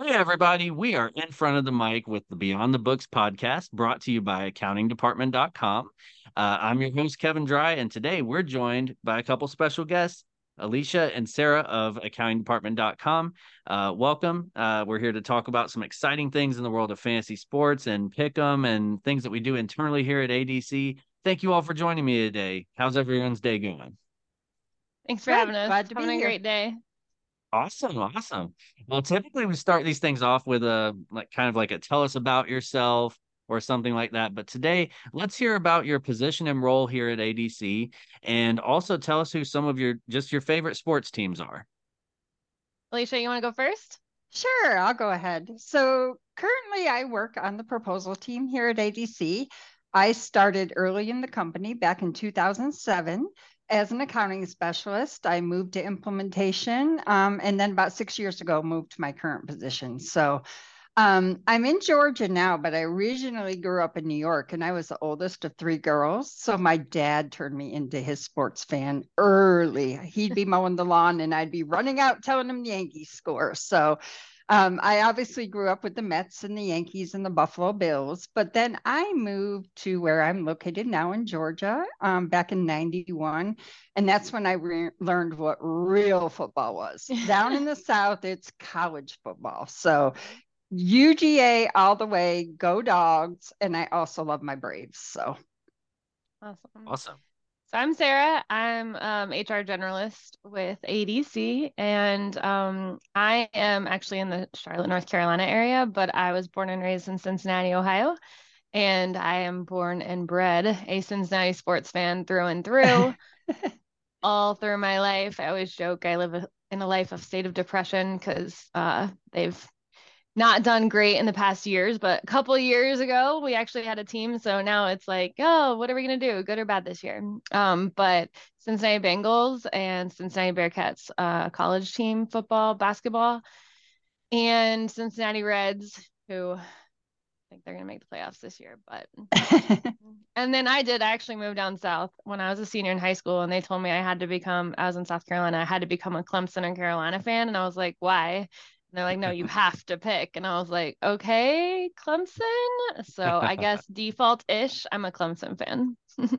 Hey, everybody. We are in front of the mic with the Beyond the Books podcast brought to you by accountingdepartment.com. Uh, I'm your host, Kevin Dry, and today we're joined by a couple special guests, Alicia and Sarah of accountingdepartment.com. Uh, welcome. Uh, we're here to talk about some exciting things in the world of fantasy sports and pick 'em and things that we do internally here at ADC. Thank you all for joining me today. How's everyone's day going? Thanks for Good. having us. Glad to having be a here. great day. Awesome, awesome. Well, typically we start these things off with a like kind of like a tell us about yourself or something like that. But today, let's hear about your position and role here at ADC and also tell us who some of your just your favorite sports teams are. Alicia, you want to go first? Sure, I'll go ahead. So currently I work on the proposal team here at ADC. I started early in the company back in 2007 as an accounting specialist. I moved to implementation, um, and then about six years ago, moved to my current position. So um, I'm in Georgia now, but I originally grew up in New York, and I was the oldest of three girls. So my dad turned me into his sports fan early. He'd be mowing the lawn, and I'd be running out telling him the Yankees score. So um, I obviously grew up with the Mets and the Yankees and the Buffalo Bills, but then I moved to where I'm located now in Georgia um, back in 91. And that's when I re- learned what real football was. Down in the South, it's college football. So UGA all the way, go dogs. And I also love my Braves. So awesome. Awesome. So I'm Sarah. I'm um, HR generalist with ADC, and um, I am actually in the Charlotte, North Carolina area, but I was born and raised in Cincinnati, Ohio, and I am born and bred a Cincinnati sports fan through and through. all through my life, I always joke I live in a life of state of depression because uh, they've not done great in the past years, but a couple years ago we actually had a team. So now it's like, oh, what are we gonna do, good or bad this year? Um, but Cincinnati Bengals and Cincinnati Bearcats uh, college team football, basketball, and Cincinnati Reds, who I think they're gonna make the playoffs this year. But and then I did actually move down south when I was a senior in high school, and they told me I had to become. I was in South Carolina. I had to become a Clemson and Carolina fan, and I was like, why? They're like, no, you have to pick. And I was like, okay, Clemson. So I guess default ish, I'm a Clemson fan.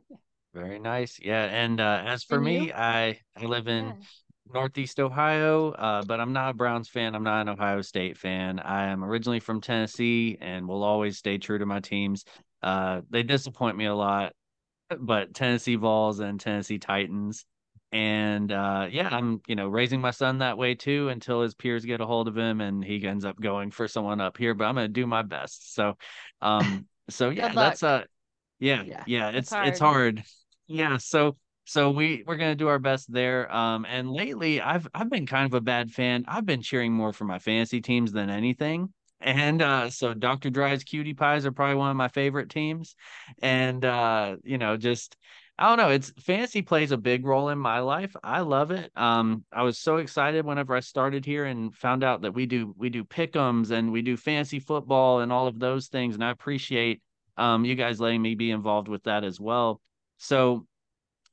Very nice. Yeah. And uh, as for and me, you? I, I live in yeah. Northeast Ohio, uh, but I'm not a Browns fan. I'm not an Ohio State fan. I am originally from Tennessee and will always stay true to my teams. Uh, they disappoint me a lot, but Tennessee Vols and Tennessee Titans and uh, yeah i'm you know raising my son that way too until his peers get a hold of him and he ends up going for someone up here but i'm gonna do my best so um so yeah that's uh yeah yeah, yeah it's hard. it's hard yeah so so we we're gonna do our best there um and lately i've i've been kind of a bad fan i've been cheering more for my fantasy teams than anything and uh, so Dr. Dry's Cutie Pies are probably one of my favorite teams. And uh, you know, just I don't know. It's fantasy plays a big role in my life. I love it. Um, I was so excited whenever I started here and found out that we do we do pick'ems and we do fantasy football and all of those things. And I appreciate um you guys letting me be involved with that as well. So,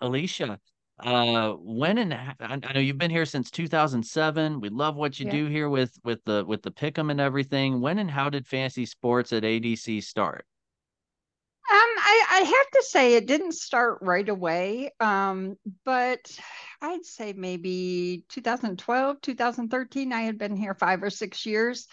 Alicia, uh, when and I know you've been here since 2007. We love what you yeah. do here with with the with the pick'em and everything. When and how did fantasy sports at ADC start? Um, I, I have to say it didn't start right away. Um, but I'd say maybe 2012, 2013. I had been here five or six years,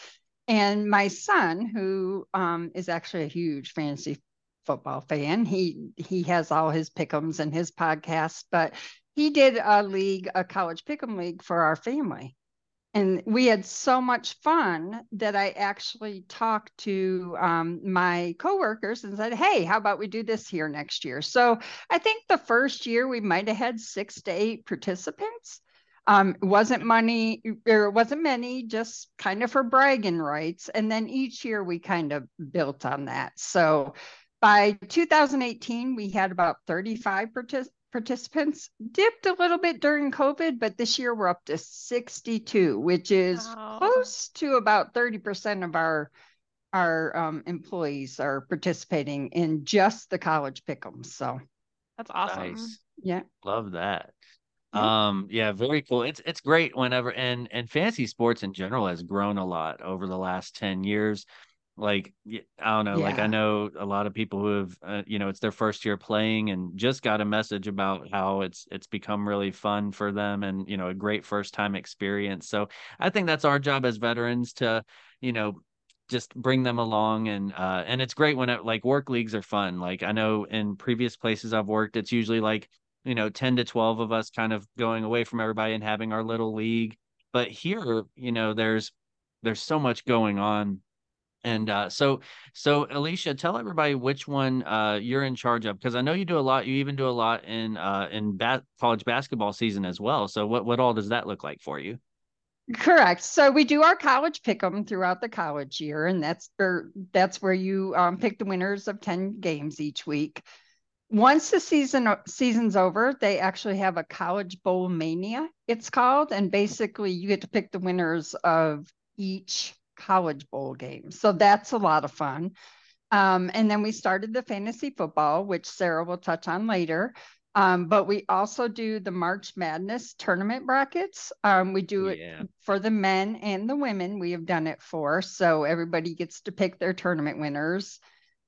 and my son, who um, is actually a huge fantasy football fan, he he has all his pick'ems and his podcasts, but he did a league, a college pick'em league for our family and we had so much fun that I actually talked to um, my coworkers and said, "Hey, how about we do this here next year?" So I think the first year we might have had six to eight participants. Um, it wasn't money, or it wasn't many, just kind of for bragging rights. And then each year we kind of built on that. So by 2018, we had about 35 participants participants dipped a little bit during COVID, but this year we're up to 62, which is wow. close to about 30% of our our um, employees are participating in just the college pick'ems. So that's awesome. Nice. Yeah. Love that. Um, yeah, very cool. It's it's great whenever and and fantasy sports in general has grown a lot over the last 10 years. Like I don't know, yeah. like I know a lot of people who have uh, you know, it's their first year playing and just got a message about how it's it's become really fun for them and you know, a great first time experience. So, I think that's our job as veterans to, you know, just bring them along and uh and it's great when it like work leagues are fun. Like I know in previous places I've worked, it's usually like you know 10 to 12 of us kind of going away from everybody and having our little league but here you know there's there's so much going on and uh, so so alicia tell everybody which one uh, you're in charge of because i know you do a lot you even do a lot in uh, in college basketball season as well. So what what all does that look like for you? Correct. So we do our college pick them throughout the college year, and that's or that's where you um, pick the winners of ten games each week. Once the season season's over, they actually have a college bowl mania, it's called, and basically you get to pick the winners of each college bowl game. So that's a lot of fun. Um, and then we started the fantasy football, which Sarah will touch on later. Um, but we also do the March Madness tournament brackets. Um, we do yeah. it for the men and the women. We have done it for. So everybody gets to pick their tournament winners.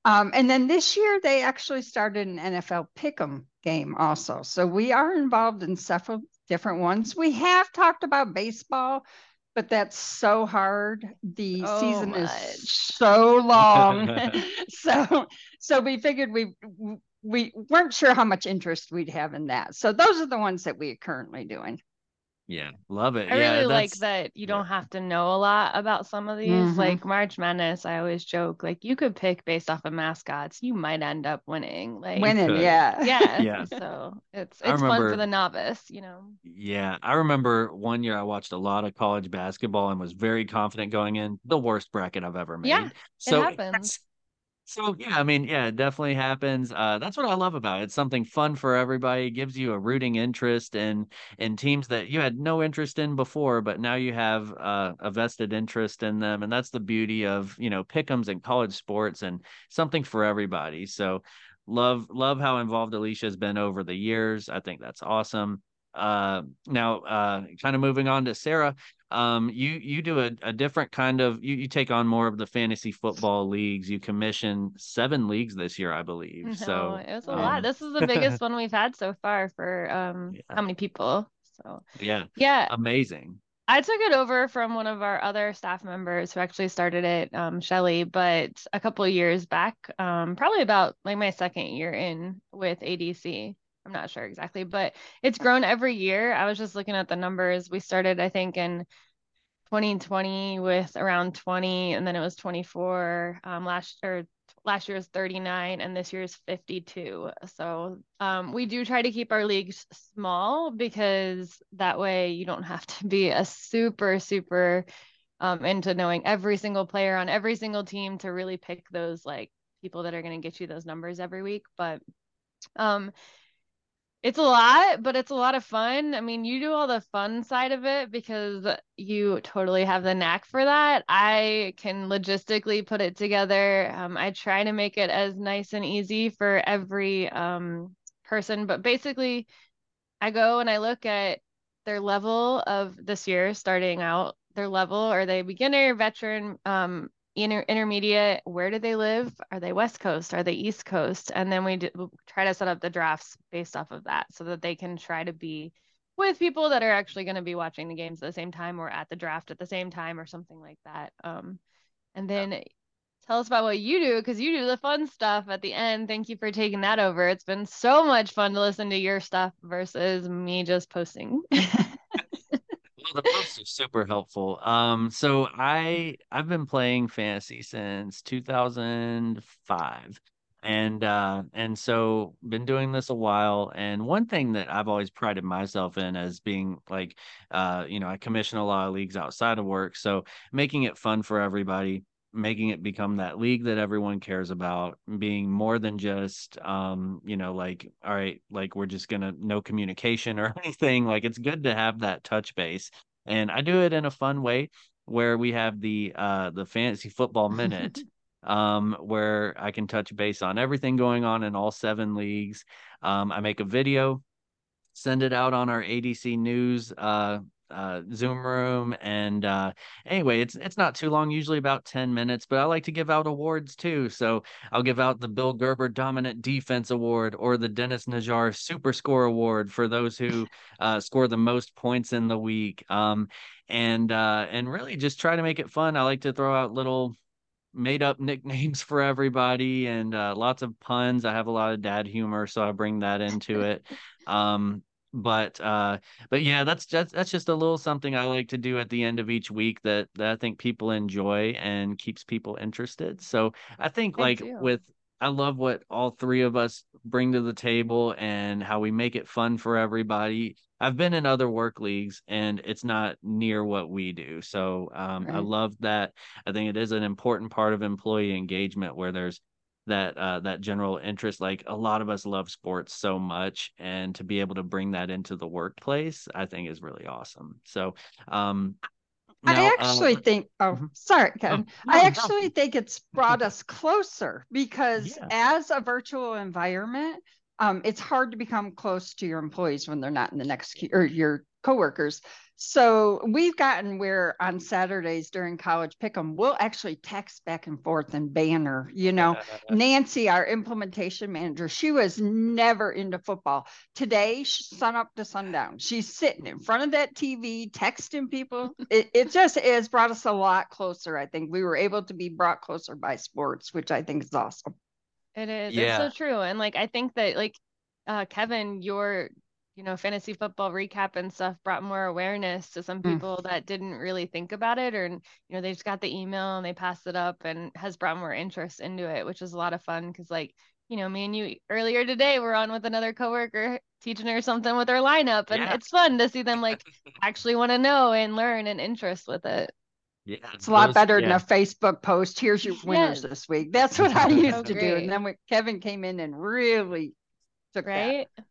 Um, and then this year they actually started an NFL Pick'em game also. So we are involved in several different ones. We have talked about baseball, but that's so hard. The oh, season much. is so long. so so we figured we we weren't sure how much interest we'd have in that. So those are the ones that we are currently doing. Yeah, love it. I yeah, really like that you don't have to know a lot about some of these. Mm-hmm. Like March Madness, I always joke like you could pick based off of mascots, you might end up winning. Like winning, yeah, yeah. yeah. So it's it's remember, fun for the novice, you know. Yeah, I remember one year I watched a lot of college basketball and was very confident going in. The worst bracket I've ever made. Yeah, so it happens. So yeah, I mean, yeah, it definitely happens. Uh, that's what I love about it. It's something fun for everybody. It gives you a rooting interest in in teams that you had no interest in before, but now you have uh, a vested interest in them, and that's the beauty of you know pick'ems and college sports and something for everybody. So love love how involved Alicia has been over the years. I think that's awesome. Uh, now, uh, kind of moving on to Sarah, um, you you do a, a different kind of you, you take on more of the fantasy football leagues. You commission seven leagues this year, I believe. No, so it was a um, lot. This is the biggest one we've had so far for um yeah. how many people? So yeah, yeah, amazing. I took it over from one of our other staff members who actually started it, um, Shelly, but a couple of years back, um, probably about like my second year in with ADC. I'm not sure exactly, but it's grown every year. I was just looking at the numbers. We started, I think, in 2020 with around 20, and then it was 24 um, last or last year was 39, and this year is 52. So um, we do try to keep our leagues small because that way you don't have to be a super super um, into knowing every single player on every single team to really pick those like people that are going to get you those numbers every week. But um, it's a lot, but it's a lot of fun. I mean, you do all the fun side of it because you totally have the knack for that. I can logistically put it together. Um, I try to make it as nice and easy for every um, person, but basically, I go and I look at their level of this year starting out, their level. Are they beginner, veteran, um, inter- intermediate where do they live? Are they west coast? Are they east coast? And then we try to set up the drafts based off of that so that they can try to be with people that are actually going to be watching the games at the same time or at the draft at the same time or something like that um, and then tell us about what you do because you do the fun stuff at the end. Thank you for taking that over. It's been so much fun to listen to your stuff versus me just posting the posts are super helpful. Um, so I I've been playing fantasy since 2005 and uh and so been doing this a while and one thing that i've always prided myself in as being like uh you know i commission a lot of leagues outside of work so making it fun for everybody making it become that league that everyone cares about being more than just um you know like all right like we're just gonna no communication or anything. Like it's good to have that touch base. And i do it in a fun way where we have the uh the fantasy football minute um where i can touch base on everything going on in all seven leagues. Um i make a video send it out on our ADC news uh, uh, Zoom room. And uh, anyway, it's it's not too long, usually about 10 minutes, but I like to give out awards too. So I'll give out the Bill Gerber Dominant Defense Award or the Dennis Najjar Super Score Award for those who uh, score the most points in the week. Um, and uh, and really just try to make it fun. I like to throw out little made up nicknames for everybody and uh, lots of puns. I have a lot of dad humor, so I bring that into it. Um, but uh but yeah that's just that's just a little something i like to do at the end of each week that that i think people enjoy and keeps people interested. So i think like with i love what all three of us bring to the table and how we make it fun for everybody. I've been in other work leagues and it's not near what we do. So um right. i love that. I think it is an important part of employee engagement where there's that uh, that general interest. Like a lot of us love sports so much, and to be able to bring that into the workplace, I think is really awesome. So, um, now, I actually uh, think. Oh, mm-hmm. sorry, Ken. Oh, no, I actually no. think it's brought us closer because yeah. as a virtual environment, um, it's hard to become close to your employees when they're not in the next or your coworkers. So we've gotten where on Saturdays during college pick'em, we'll actually text back and forth and banner. You know, Nancy, our implementation manager, she was never into football. Today, sun up to sundown, she's sitting in front of that TV, texting people. it, it just has brought us a lot closer. I think we were able to be brought closer by sports, which I think is awesome. It is. Yeah. It's so true. And like I think that like uh Kevin, your you know, fantasy football recap and stuff brought more awareness to some mm. people mm. that didn't really think about it or you know, they just got the email and they passed it up and has brought more interest into it, which is a lot of fun because like, you know, me and you earlier today we're on with another coworker teaching her something with her lineup and yeah. it's fun to see them like actually want to know and learn and interest with it. Yeah, it's a lot better yeah. than a Facebook post. Here's your winners yes. this week. That's what I used oh, to great. do. And then when Kevin came in and really took right. That.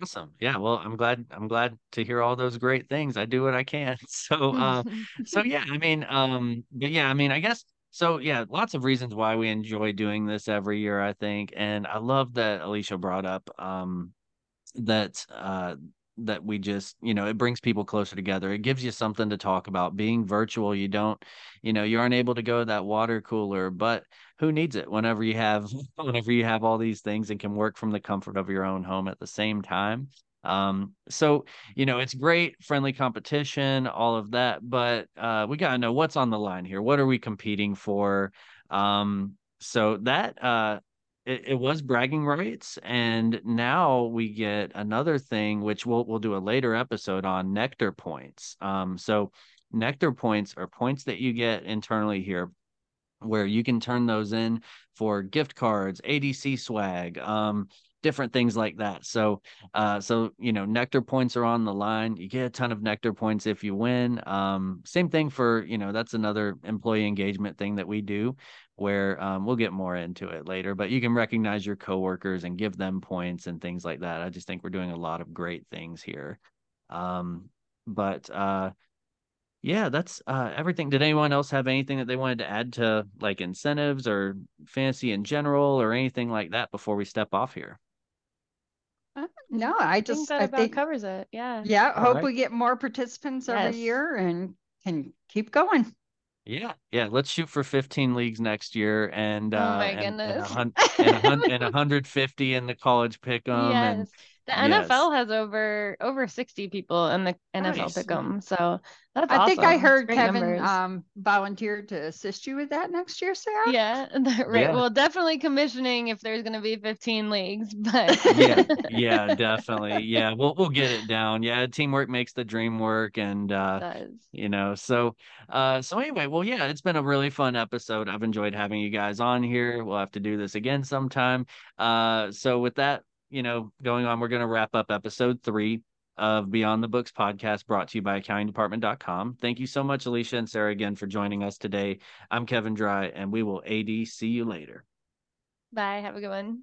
Awesome. Yeah. Well, I'm glad. I'm glad to hear all those great things. I do what I can. So, uh, so yeah. I mean, um, but yeah. I mean, I guess so. Yeah. Lots of reasons why we enjoy doing this every year. I think, and I love that Alicia brought up um that uh that we just you know it brings people closer together. It gives you something to talk about. Being virtual you don't you know you aren't able to go to that water cooler but who needs it whenever you have whenever you have all these things and can work from the comfort of your own home at the same time. Um so you know it's great friendly competition all of that but uh we got to know what's on the line here. What are we competing for? Um so that uh it, it was bragging rights and now we get another thing which we'll we'll do a later episode on nectar points. Um so nectar points are points that you get internally here where you can turn those in for gift cards adc swag um different things like that. So, uh, so you know, nectar points are on the line. You get a ton of nectar points if you win. Um, same thing for you know, that's another employee engagement thing that we do, where um, we'll get more into it later. But you can recognize your coworkers and give them points and things like that. I just think we're doing a lot of great things here. Um, but uh, yeah, that's uh, everything. Did anyone else have anything that they wanted to add to like incentives or fantasy in general or anything like that before we step off here? No, I, I just think that I about think, covers it. Yeah. Yeah. All hope right. we get more participants yes. every year and can keep going. Yeah, yeah. Let's shoot for 15 leagues next year, and oh uh, my and, goodness, and, and, and 150 in the college pick'em. Yes. And, the yes. NFL has over over 60 people in the NFL nice. pick'em. So that's I awesome. think I heard Kevin um, volunteered to assist you with that next year, Sarah. Yeah, right. Yeah. Well, definitely commissioning if there's going to be 15 leagues, but yeah, yeah, definitely. Yeah, we'll we'll get it down. Yeah, teamwork makes the dream work, and uh, you know, so uh, so anyway, well, yeah, it's been a really fun episode. I've enjoyed having you guys on here. We'll have to do this again sometime. Uh, so with that, you know, going on, we're going to wrap up episode three of Beyond the Books podcast brought to you by accountingdepartment.com. Thank you so much, Alicia and Sarah, again for joining us today. I'm Kevin Dry, and we will AD see you later. Bye. Have a good one.